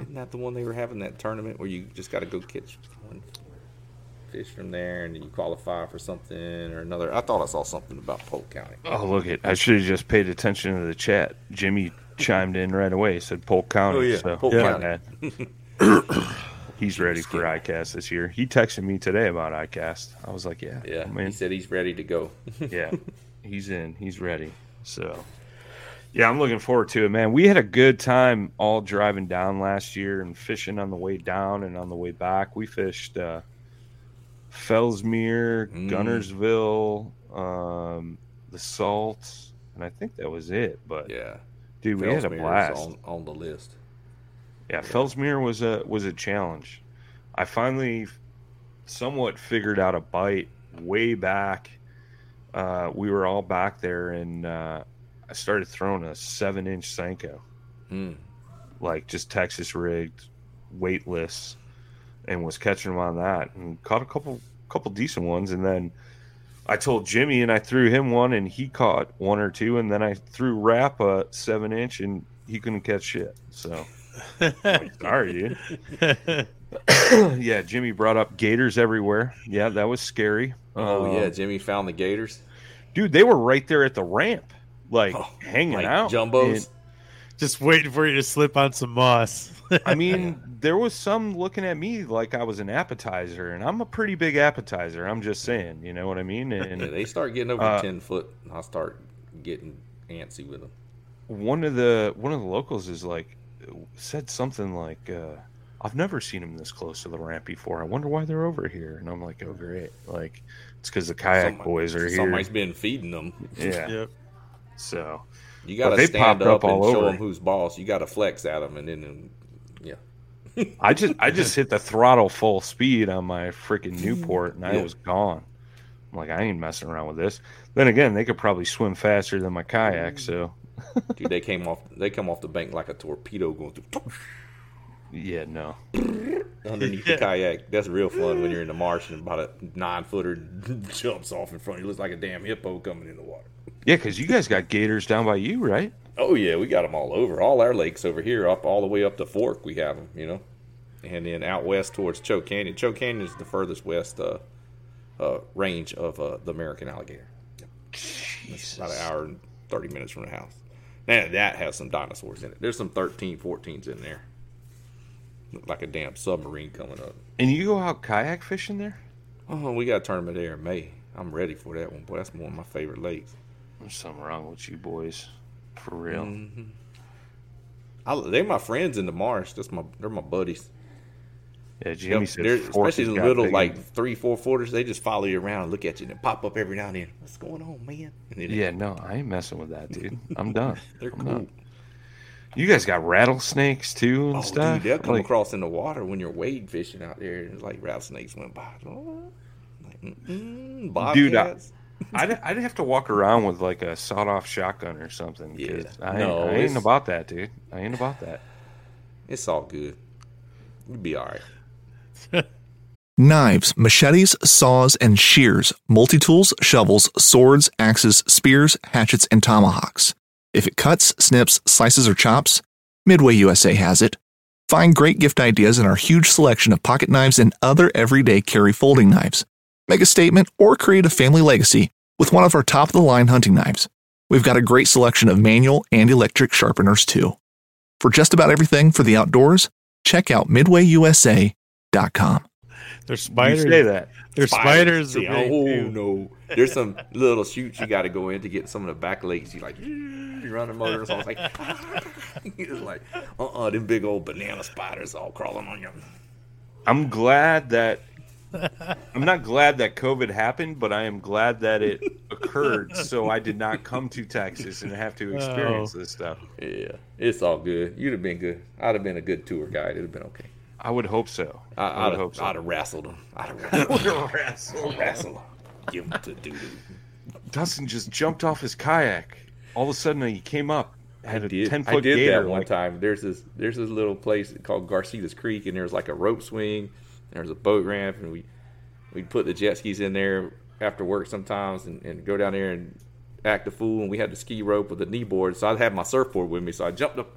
isn't that the one they were having that tournament where you just got to go catch one fish from there and you qualify for something or another? I thought I saw something about Polk County. Oh, look it! I should have just paid attention to the chat. Jimmy chimed in right away. Said Polk County. Oh, yeah, so Polk my County. He's ready for ICAST this year. He texted me today about ICAST. I was like, yeah, Yeah, he said he's ready to go. yeah, he's in. He's ready. So, yeah, I'm looking forward to it, man. We had a good time all driving down last year and fishing on the way down and on the way back. We fished uh, Fellsmere, Mm. Guntersville, um, the Salt, and I think that was it. But yeah, dude, we had a blast. on, on the list. Yeah, Fellsmere was a was a challenge. I finally somewhat figured out a bite way back. Uh, we were all back there, and uh, I started throwing a seven inch Senko, Mm. like just Texas rigged, weightless, and was catching them on that, and caught a couple couple decent ones, and then. I told Jimmy and I threw him one and he caught one or two and then I threw Rapp a seven inch and he couldn't catch shit. So Sorry, dude. yeah, Jimmy brought up gators everywhere. Yeah, that was scary. Oh Um, yeah, Jimmy found the Gators. dude, they were right there at the ramp, like Oh, hanging like out. jumbos. Just waiting for you to slip on some moss. I mean, there was some looking at me like I was an appetizer, and I'm a pretty big appetizer. I'm just saying, you know what I mean? And Yeah, they start getting over Uh, ten foot. and I start getting antsy with them. one of the one of the locals is like said something like uh I've never seen them this close to the ramp before. I wonder why they're over here. And I'm like, oh great, like it's because the kayak Somebody- boys are here. Somebody's been feeding them. Yeah. Yep. So You got to stand up, up and show over. them who's boss. You got to flex at them, and then, um, yeah. I just I just hit the throttle full speed on my freaking Newport, and I Yeah. was gone. I'm like, I ain't messing around with this. Then again, they could probably swim faster than my kayak, so Dude, they came off. They come off the bank like a torpedo going through yeah, no. underneath the kayak. That's real fun when you're in the marsh and about a nine footer jumps off in front. of you. looks like a damn hippo coming in the water. Yeah, because you guys got gators down by you, right? Oh yeah, we got them all over. All our lakes over here, up all the way up to Fork, we have them. You know, and then out west towards Choke Canyon. Choke Canyon is the furthest west uh, uh, range of uh, the American alligator. It's about an hour and thirty minutes from the house. Now that has some dinosaurs in it. There's some 13, 14s in there. Like a damn submarine coming up. And you go out kayak fishing there? Oh, we got a tournament there in May. I'm ready for that one. Boy, that's one of my favorite lakes. There's something wrong with you boys, for real. Mm. I, they're my friends in the marsh. That's my they're my buddies. Yeah, Jimmy Yep, said, especially the little like three, four footers. They just follow you around, and look at you, and then pop up every now and then. What's going on, man? Yeah, no, I ain't messing with that, dude. I'm done. they're I'm cool. done. You guys got rattlesnakes too and Oh, stuff. dude, they'll come Like, across in the water when you're wade fishing out there, and like rattlesnakes went by. Like, Dude, I- bobcats. I'd, I'd have to walk around with like a sawed-off shotgun or something. Yeah. I, No, I ain't about that, dude. I ain't about that. it's all good. You'll be all right. Knives, machetes, saws, and shears, multi tools, shovels, swords, axes, spears, hatchets, and tomahawks. If it cuts, snips, slices, or chops, Midway USA has it. Find great gift ideas in our huge selection of pocket knives and other everyday carry folding knives. Make a statement or create a family legacy with one of our top of the line hunting knives. We've got a great selection of manual and electric sharpeners too. For just about everything for the outdoors, check out midwayusa.com. There's You spiders. say that. There's spiders. See, are oh too. no! There's some little chutes you got to go in to get some of the back legs. You like you run the motor, so I was like, it's like, uh, uh them big old banana spiders all crawling on you. I'm glad that I'm not glad that COVID happened, but I am glad that it occurred so I did not come to Texas and have to experience Oh. this stuff. Yeah, it's all good. You'd have been good. I'd have been a good tour guide. It'd have been okay. I would hope so. I, I I'd, have, hope so. I'd have wrestled him. I'd have wrestled him. Wrestle. Give him to doo. Dustin just jumped off his kayak. All of a sudden, he came up, had I a did. ten I foot did gator. that one like, time. There's this there's this little place called Garcitas Creek, and there's like a rope swing. There's a boat ramp, and we we'd put the jet skis in there after work sometimes, and, and go down there and act a fool. And we had the ski rope with the knee board, so I'd have my surfboard with me. So I jumped up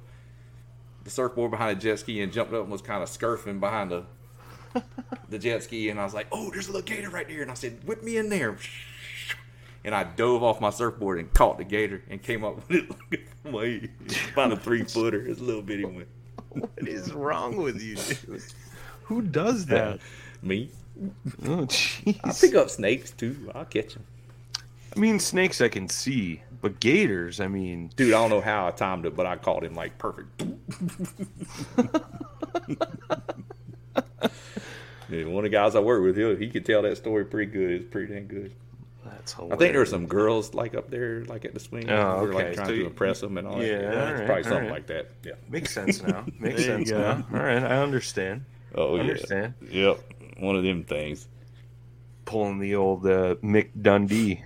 the surfboard behind a jet ski and jumped up and was kind of scurfing behind the the jet ski, and I was like, "Oh, there's a little gator right there!" And I said, "Whip me in there." And I dove off my surfboard and caught the gator and came up with it way about a three footer. It's a little bitty one. What is wrong with you, dude? Who does that? Uh, me, Oh, jeez. I pick up snakes too. I'll catch them, I mean, snakes I can see, but gators, I mean, dude. I don't know how I timed it, but I caught him like perfect. Yeah, one of the guys I work with, he, he could tell that story pretty good. It's pretty dang good. that's I think there were some girls like up there, like at the swing. Oh, we were like trying So to you- impress them and all that. Yeah, it's alright, probably something alright. like that. Yeah. Makes sense now. Makes sense now. All right, I understand. Oh yeah. Understand. Yep. One of them things. Pulling the old uh, Mick Dundee,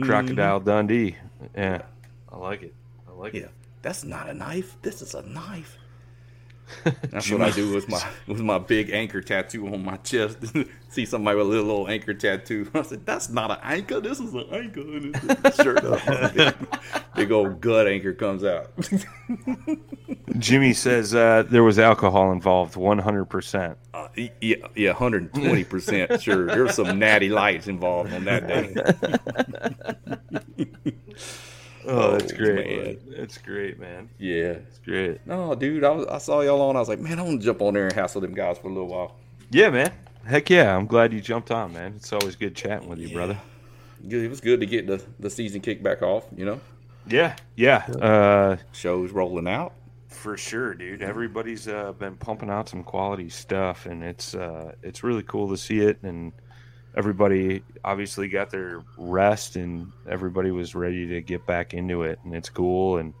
Crocodile Dundee. Yeah, I like it. I like Yeah. it. Yeah, that's not a knife. This is a knife. That's what I do with my with my big anchor tattoo on my chest. See somebody with a little old anchor tattoo. I said, "That's not an anchor. This is an anchor." And it's shirt up. big, big old gut anchor comes out. Jimmy says uh, there was alcohol involved, one hundred percent. Uh, yeah, yeah, hundred and twenty percent sure. there There's some natty lights involved on that day. Oh, that's great. man. That's great, man. Yeah. It's great. No, dude, I, was, I saw y'all on. I was like, man, I want to jump on there and hassle them guys for a little while. Yeah, man. Heck yeah, I'm glad you jumped on, man. It's always good chatting with you, brother. It was good to get the, the season kicked back off. You know, Yeah, yeah. Uh, shows rolling out. For sure, dude. Everybody's uh, been pumping out some quality stuff, and it's uh, it's really cool to see it. And everybody obviously got their rest, and everybody was ready to get back into it, and it's cool. And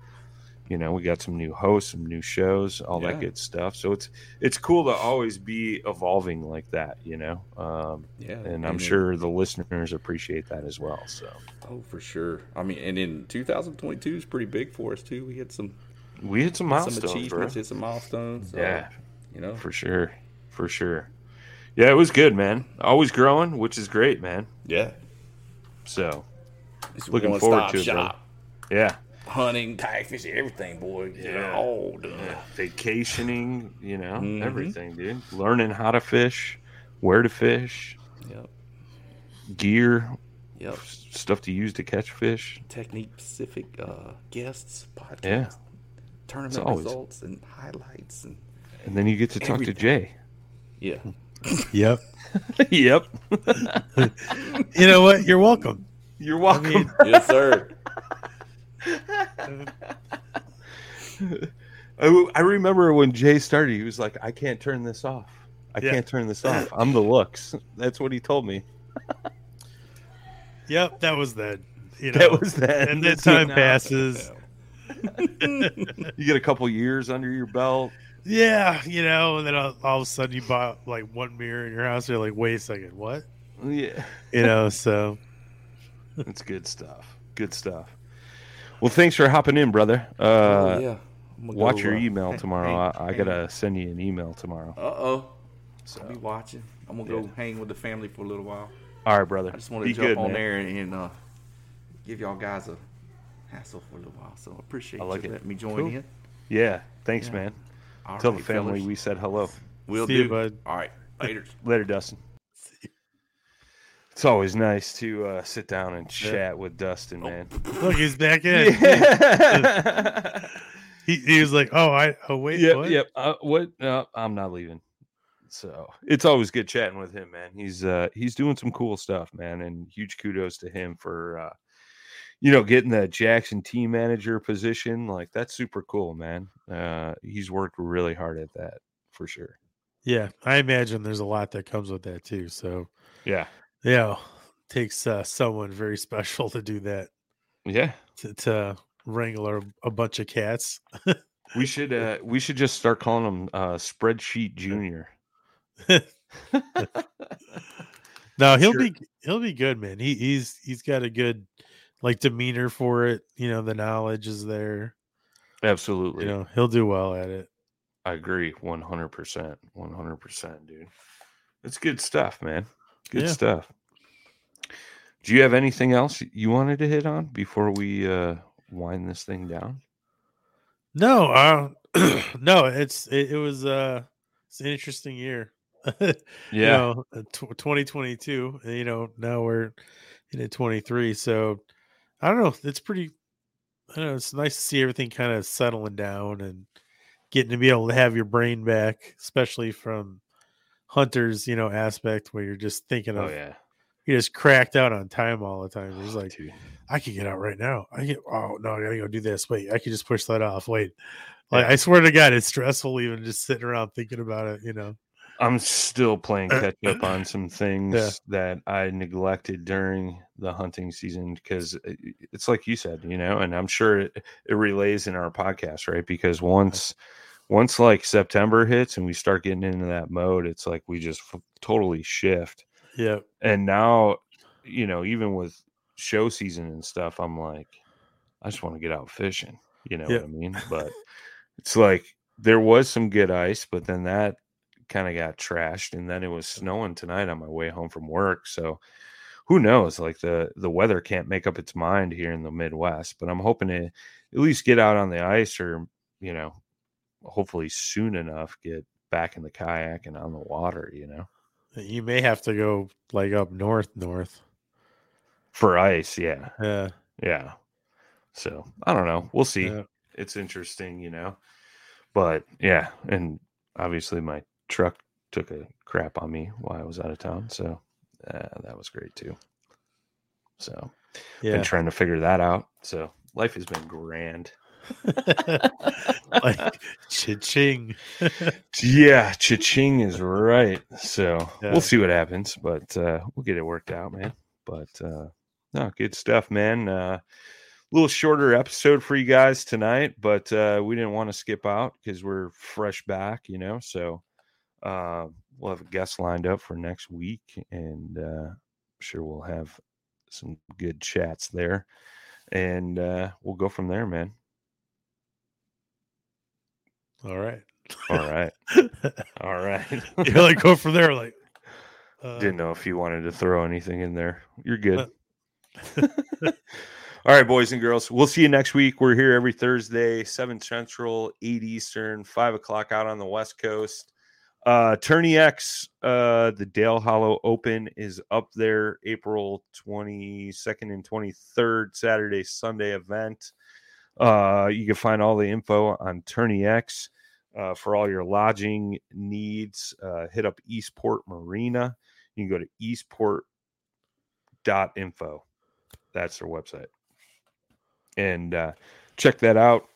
you know, we got some new hosts, some new shows, all Yeah. that good stuff. So it's it's cool to always be evolving like that, you know. Um, Yeah, and I'm and- sure the listeners appreciate that as well. So Oh, for sure. I mean, and in 2022 is pretty big for us too. We had some we hit some some milestones, bro. achievements, hit some milestones. so, Yeah. you know, For sure. For sure. Yeah, it was good, man. Always growing, which is great, man. yeah. So, It's Looking forward to it, bro. shop. yeah. Hunting, kayak fishing, everything, boy. Yeah. Yeah, all done. Vacationing, you know, Mhm. everything, dude. Learning how to fish, where to fish, Yep, gear, yep. stuff to use to catch fish. Technique specific uh, guests, podcast, Yeah. tournament results, and highlights, and And then you get to talk Everything. to Jay. yeah. Yep. yep. You know what? You're welcome. You're I welcome. mean, yes, sir. I, I remember when Jay started, he was like, I can't turn this off. I Yeah. can't turn this off. I'm the looks. That's what he told me. yep, that was then. You know, That was that. and then time passes. You get a couple years under your belt. Yeah, you know, and then all, all of a sudden you buy like one mirror in your house. You're like, wait a second, what? Yeah. You know, so It's good stuff. Good stuff. Well, thanks for hopping in, brother. Uh, oh, yeah. Watch go, your uh, email hang- tomorrow. hang- I, I hang- gotta send you an email tomorrow. Uh oh. So, I'll be watching. I'm gonna go hang with the family for a little while. all right, brother. I just want to Be jump good, on man. there and uh, give y'all guys a hassle for a little while. So I appreciate I like you it. letting me join Cool. in. Yeah, Thanks, Yeah. man. All Tell right, the family fellas. we said hello. We'll See you, do. bud. All right. Later. Later, Dustin. It's always nice to uh, sit down and Yeah. chat with Dustin, man. Look, he's back in. Yeah. He, he was like, "Oh, I oh wait, yep, what? yep. Uh, what? No, I'm not leaving. So it's always good chatting with him, man. He's uh he's doing some cool stuff, man, and huge kudos to him for uh you know getting that Jackson team manager position. Like that's super cool, man. Uh he's worked really hard at that for sure. Yeah, I imagine there's a lot that comes with that too. So Yeah. yeah, takes uh, someone very special to do that Yeah. to, to wrangle a, a bunch of cats. We should uh we should just start calling him uh spreadsheet junior. No, he'll Sure. be he'll be good, man. He he's he's got a good like demeanor for it. You know, the knowledge is there. Absolutely. You know, he'll do well at it. I agree 100%. 100%, dude. It's good stuff, man. Good Yeah. stuff. Do you have anything else you wanted to hit on before we uh wind this thing down? No, uh, no, it's it, it was uh it's an interesting year. you know, tw 2022. uh, You know, now we're into 23. So I don't know. It's pretty. I don't know. It's nice to see everything kind of settling down and getting to be able to have your brain back, especially from hunters. You know, aspect where you're just thinking Oh of yeah. you just cracked out on time all the time. It's oh, like Dude. I could get out right now. I get oh no, I gotta go do this. Wait, I could just push that off. Wait. Like Yeah. I swear to God, it's stressful even just sitting around thinking about it, you know. I'm still playing uh, catch up on some things Yeah. that I neglected during the hunting season because uh, it's like you said, you know, and I'm sure it, it relays in our podcast, right? Because once once like September hits and we start getting into that mode, it's like we just f- totally shift. Yeah. And now, you know, even with show season and stuff, I'm like, I just want to get out fishing. You know Yeah. what I mean? But it's like there was some good ice, but then that kind of got trashed, and then it was snowing tonight on my way home from work. So who knows? Like the the weather can't make up its mind here in the Midwest, but I'm hoping to at least get out on the ice, or you know, hopefully soon enough get back in the kayak and on the water. You know, uh, You may have to go like up north north. for ice, yeah. Yeah. Yeah. So I don't know. We'll see. Yeah. It's interesting, you know. But yeah, and obviously my truck took a crap on me while I was out of town, so uh, that was great too. So Yeah. been trying to figure that out. So life has been grand. like cha-ching. Yeah, cha-ching is right. So Yeah. we'll see what happens, but uh, we'll get it worked out, man. But uh, no, good stuff, man. Uh, little shorter episode for you guys tonight, but uh, we didn't want to skip out because we're fresh back, you know. So uh, we'll have a guest lined up for next week, and uh, I'm sure we'll have some good chats there, and uh, we'll go from there, man. All right. All right, all right. You're like go from there, like uh, Didn't know if you wanted to throw anything in there. You're good. All right, boys and girls. We'll see you next week. We're here every Thursday, 7 Central, 8 Eastern, 5 o'clock out on the West Coast. Uh Tourney X, uh, the Dale Hollow Open is up there April 22nd and 23rd, Saturday, Sunday event. Uh, you can find all the info on Tourney X. Uh, for all your lodging needs, uh, hit up Eastport Marina. You can go to eastport.info. That's their website. And uh, check that out.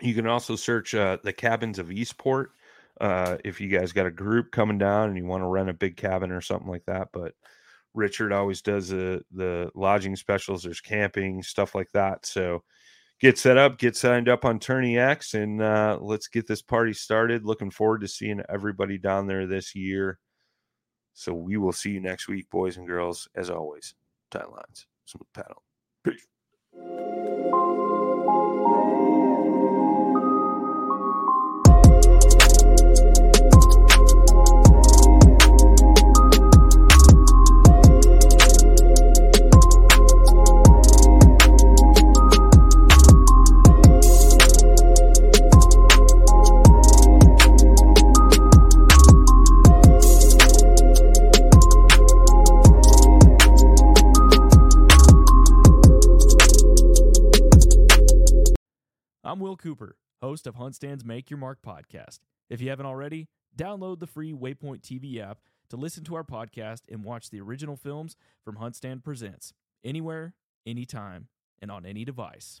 You can also search uh, the cabins of Eastport uh, if you guys got a group coming down and you want to rent a big cabin or something like that. But Richard always does the the lodging specials. There's camping stuff like that. So get set up, get signed up on Tourney X, and uh, let's get this party started. Looking forward to seeing everybody down there this year. So we will see you next week, boys and girls. As always, tight lines, smooth paddle. Will Cooper, host of Huntstand's Make Your Mark podcast. If you haven't already, download the free Waypoint TV app to listen to our podcast and watch the original films from Huntstand Presents anywhere, anytime, and on any device.